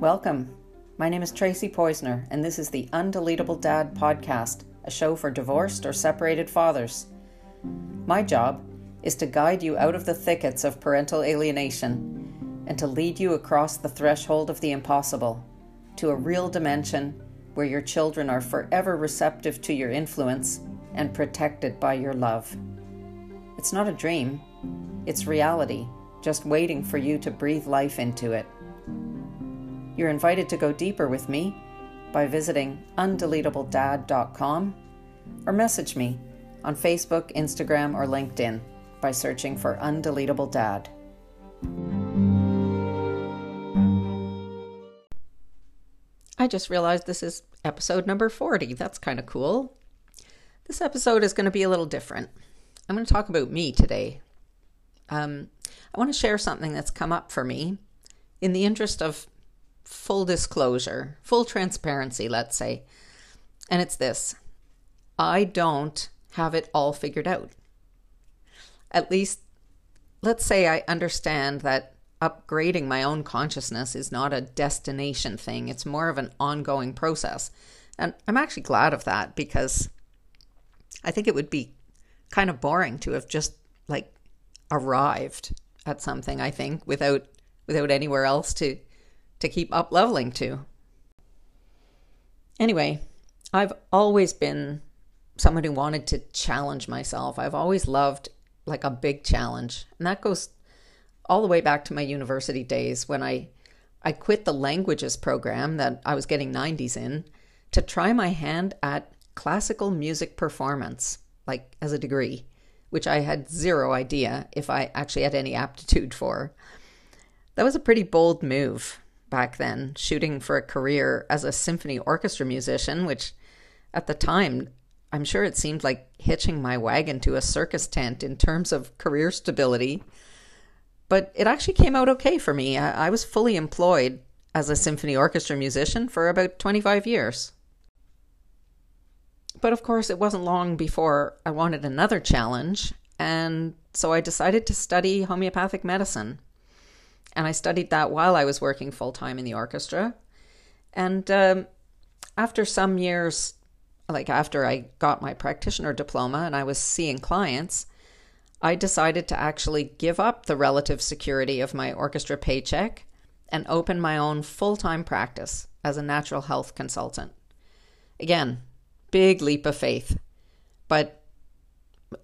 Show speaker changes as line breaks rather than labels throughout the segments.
Welcome. My name is Tracy Poisner, and this is the Undeletable Dad podcast, a show for divorced or separated fathers. My job is to guide you out of the thickets of parental alienation and to lead you across the threshold of the impossible to a real dimension where your children are forever receptive to your influence and protected by your love. It's not a dream, it's reality, just waiting for you to breathe life into it. You're invited to go deeper with me by visiting undeletabledad.com or message me on Facebook, Instagram, or LinkedIn by searching for Undeletable Dad. I just realized this is episode number 40. That's kind of cool. This episode is going to be a little different. I'm going to talk about me today. Um, I want to share something that's come up for me in the interest of full disclosure, full transparency, let's say. And it's this I don't have it all figured out. At least, let's say I understand that upgrading my own consciousness is not a destination thing, it's more of an ongoing process. And I'm actually glad of that because I think it would be kind of boring to have just like arrived at something, I think, without without anywhere else to to keep up leveling to. Anyway, I've always been someone who wanted to challenge myself. I've always loved like a big challenge. And that goes all the way back to my university days when I I quit the languages program that I was getting 90s in to try my hand at classical music performance, like as a degree, which I had zero idea if I actually had any aptitude for. That was a pretty bold move back then, shooting for a career as a symphony orchestra musician, which at the time, I'm sure it seemed like hitching my wagon to a circus tent in terms of career stability. But it actually came out okay for me. I, was fully employed as a symphony orchestra musician for about 25 years. But of course, it wasn't long before I wanted another challenge, and so I decided to study homeopathic medicine. And I studied that while I was working full time in the orchestra. And um, after some years, like after I got my practitioner diploma and I was seeing clients, I decided to actually give up the relative security of my orchestra paycheck and open my own full time practice as a natural health consultant. Again, big leap of faith. But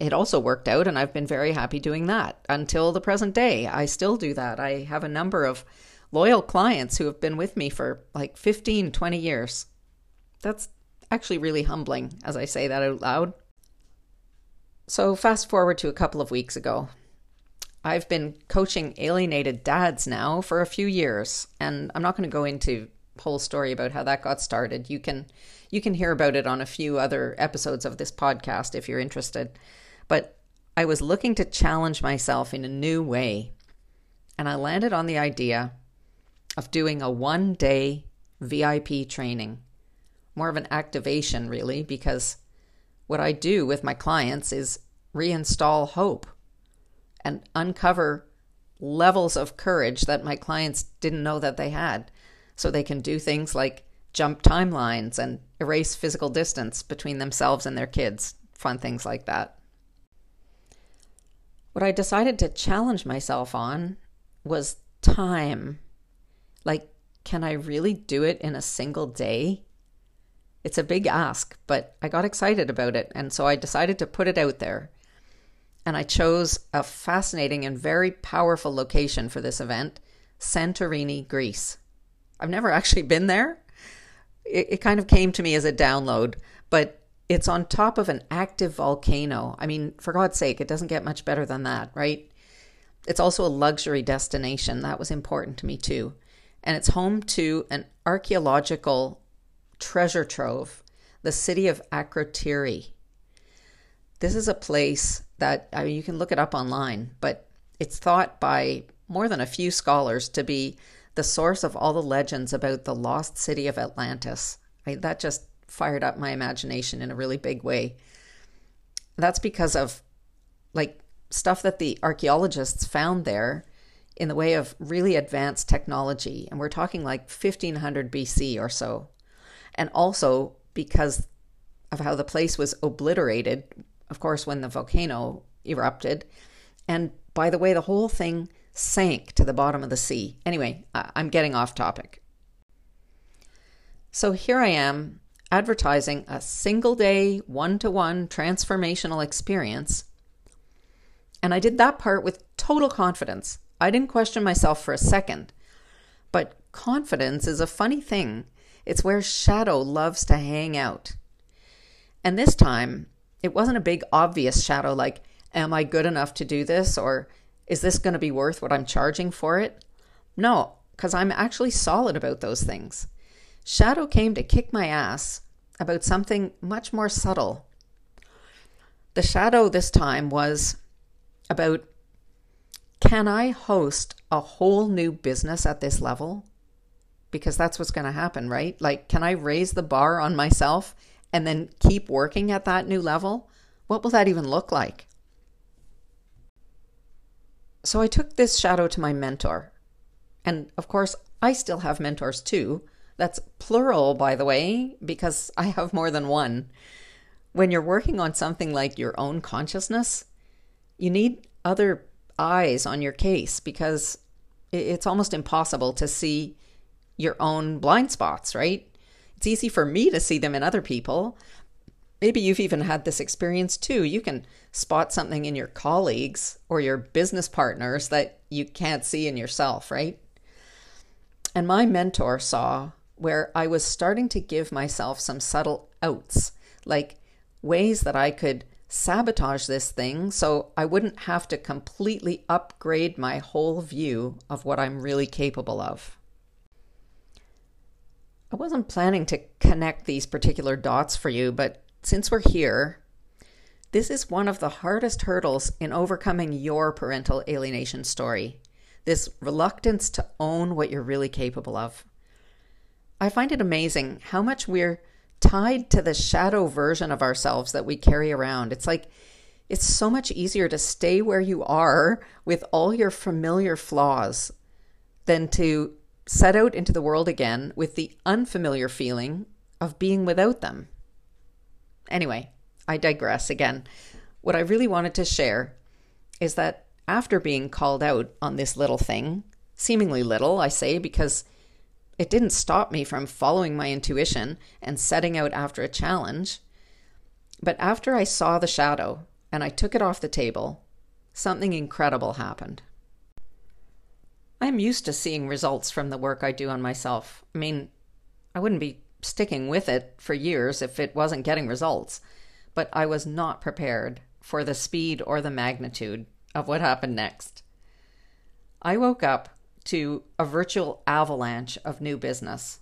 it also worked out, and I've been very happy doing that until the present day. I still do that. I have a number of loyal clients who have been with me for like 15, 20 years. That's actually really humbling as I say that out loud. So, fast forward to a couple of weeks ago. I've been coaching alienated dads now for a few years, and I'm not going to go into whole story about how that got started. You can you can hear about it on a few other episodes of this podcast if you're interested. But I was looking to challenge myself in a new way. And I landed on the idea of doing a one day VIP training, more of an activation, really, because what I do with my clients is reinstall hope and uncover levels of courage that my clients didn't know that they had. So they can do things like jump timelines and erase physical distance between themselves and their kids, fun things like that. What I decided to challenge myself on was time. Like, can I really do it in a single day? It's a big ask, but I got excited about it, and so I decided to put it out there. And I chose a fascinating and very powerful location for this event Santorini, Greece. I've never actually been there, it, it kind of came to me as a download, but it's on top of an active volcano. I mean, for God's sake, it doesn't get much better than that, right? It's also a luxury destination. That was important to me too. And it's home to an archaeological treasure trove, the city of Akrotiri. This is a place that I mean, you can look it up online, but it's thought by more than a few scholars to be the source of all the legends about the lost city of Atlantis. Right? That just fired up my imagination in a really big way. That's because of like stuff that the archaeologists found there in the way of really advanced technology. And we're talking like 1500 BC or so. And also because of how the place was obliterated, of course, when the volcano erupted. And by the way, the whole thing sank to the bottom of the sea. Anyway, I'm getting off topic. So here I am advertising a single day, one to one transformational experience. And I did that part with total confidence. I didn't question myself for a second. But confidence is a funny thing. It's where shadow loves to hang out. And this time, it wasn't a big obvious shadow like, am I good enough to do this? Or is this going to be worth what I'm charging for it? No, because I'm actually solid about those things. Shadow came to kick my ass about something much more subtle. The shadow this time was about can I host a whole new business at this level? Because that's what's going to happen, right? Like, can I raise the bar on myself and then keep working at that new level? What will that even look like? So I took this shadow to my mentor. And of course, I still have mentors too. That's plural, by the way, because I have more than one. When you're working on something like your own consciousness, you need other eyes on your case because it's almost impossible to see your own blind spots, right? It's easy for me to see them in other people. Maybe you've even had this experience too. You can spot something in your colleagues or your business partners that you can't see in yourself, right? And my mentor saw where I was starting to give myself some subtle outs, like ways that I could sabotage this thing so I wouldn't have to completely upgrade my whole view of what I'm really capable of. I wasn't planning to connect these particular dots for you, but since we're here, this is one of the hardest hurdles in overcoming your parental alienation story this reluctance to own what you're really capable of. I find it amazing how much we're tied to the shadow version of ourselves that we carry around. It's like it's so much easier to stay where you are with all your familiar flaws than to set out into the world again with the unfamiliar feeling of being without them. Anyway, I digress again. What I really wanted to share is that after being called out on this little thing, seemingly little, I say, because it didn't stop me from following my intuition and setting out after a challenge. But after I saw the shadow and I took it off the table, something incredible happened. I'm used to seeing results from the work I do on myself. I mean, I wouldn't be sticking with it for years if it wasn't getting results, but I was not prepared for the speed or the magnitude of what happened next. I woke up to a virtual avalanche of new business.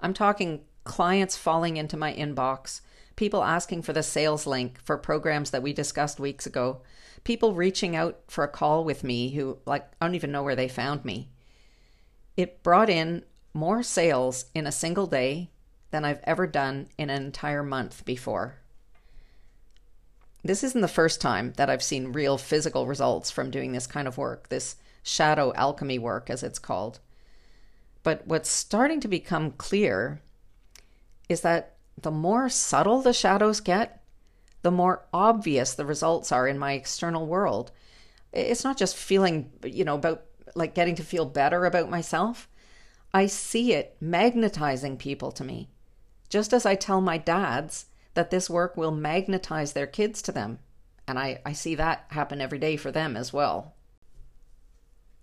I'm talking clients falling into my inbox, people asking for the sales link for programs that we discussed weeks ago, people reaching out for a call with me who, like, I don't even know where they found me. It brought in more sales in a single day than I've ever done in an entire month before. This isn't the first time that I've seen real physical results from doing this kind of work, this shadow alchemy work, as it's called. But what's starting to become clear is that the more subtle the shadows get, the more obvious the results are in my external world. It's not just feeling, you know, about like getting to feel better about myself. I see it magnetizing people to me. Just as I tell my dads that this work will magnetize their kids to them. And I, I see that happen every day for them as well.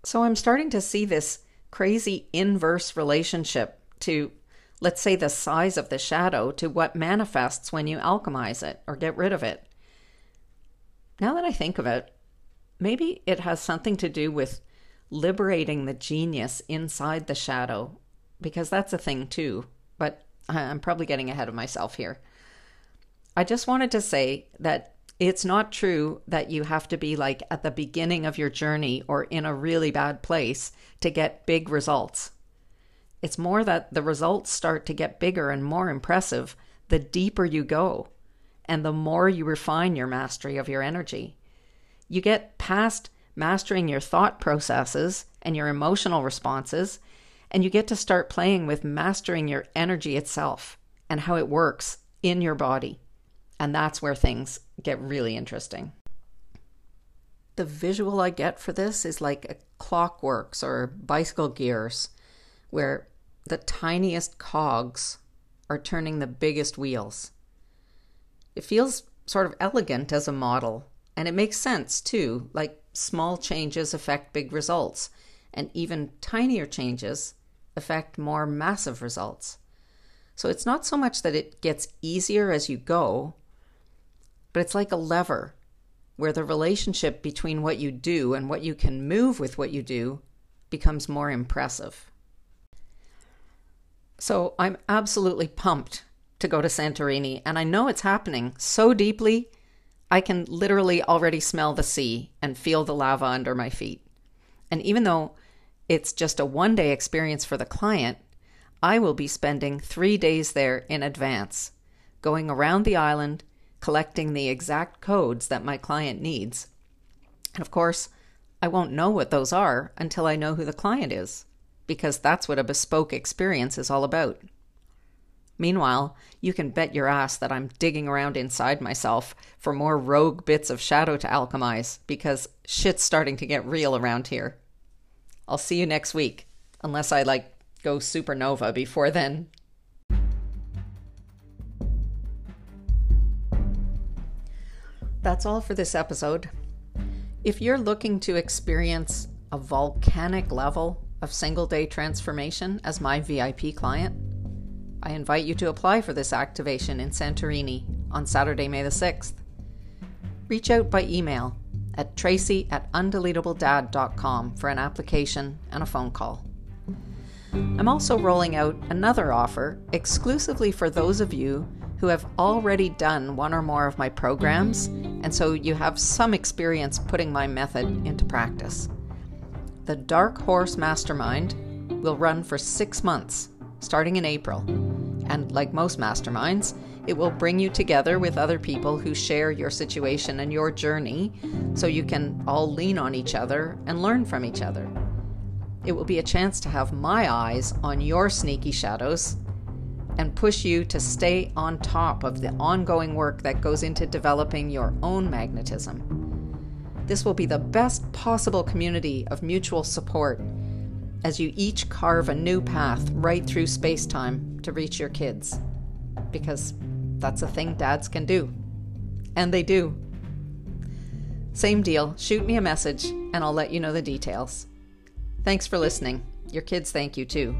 So I'm starting to see this crazy inverse relationship to, let's say, the size of the shadow to what manifests when you alchemize it or get rid of it. Now that I think of it, maybe it has something to do with liberating the genius inside the shadow, because that's a thing too. But I'm probably getting ahead of myself here. I just wanted to say that it's not true that you have to be like at the beginning of your journey or in a really bad place to get big results. It's more that the results start to get bigger and more impressive the deeper you go and the more you refine your mastery of your energy. You get past mastering your thought processes and your emotional responses, and you get to start playing with mastering your energy itself and how it works in your body. And that's where things get really interesting. The visual I get for this is like a clockworks or bicycle gears, where the tiniest cogs are turning the biggest wheels. It feels sort of elegant as a model, and it makes sense too, like small changes affect big results, and even tinier changes affect more massive results. So it's not so much that it gets easier as you go, but it's like a lever where the relationship between what you do and what you can move with what you do becomes more impressive. So I'm absolutely pumped to go to Santorini, and I know it's happening so deeply, I can literally already smell the sea and feel the lava under my feet. And even though it's just a one day experience for the client, I will be spending three days there in advance, going around the island, collecting the exact codes that my client needs. And of course, I won't know what those are until I know who the client is, because that's what a bespoke experience is all about. Meanwhile, you can bet your ass that I'm digging around inside myself for more rogue bits of shadow to alchemize, because shit's starting to get real around here. I'll see you next week, unless I like go supernova before then. That's all for this episode. If you're looking to experience a volcanic level of single day transformation as my VIP client, I invite you to apply for this activation in Santorini on Saturday, May the 6th. Reach out by email at tracy at undeletabledad.com for an application and a phone call. I'm also rolling out another offer exclusively for those of you who have already done one or more of my programs, and so you have some experience putting my method into practice. The Dark Horse Mastermind will run for six months, starting in April. And like most masterminds, it will bring you together with other people who share your situation and your journey so you can all lean on each other and learn from each other. It will be a chance to have my eyes on your sneaky shadows and push you to stay on top of the ongoing work that goes into developing your own magnetism. This will be the best possible community of mutual support as you each carve a new path right through space time to reach your kids. Because that's a thing dads can do. And they do. Same deal. Shoot me a message and I'll let you know the details. Thanks for listening. Your kids thank you too.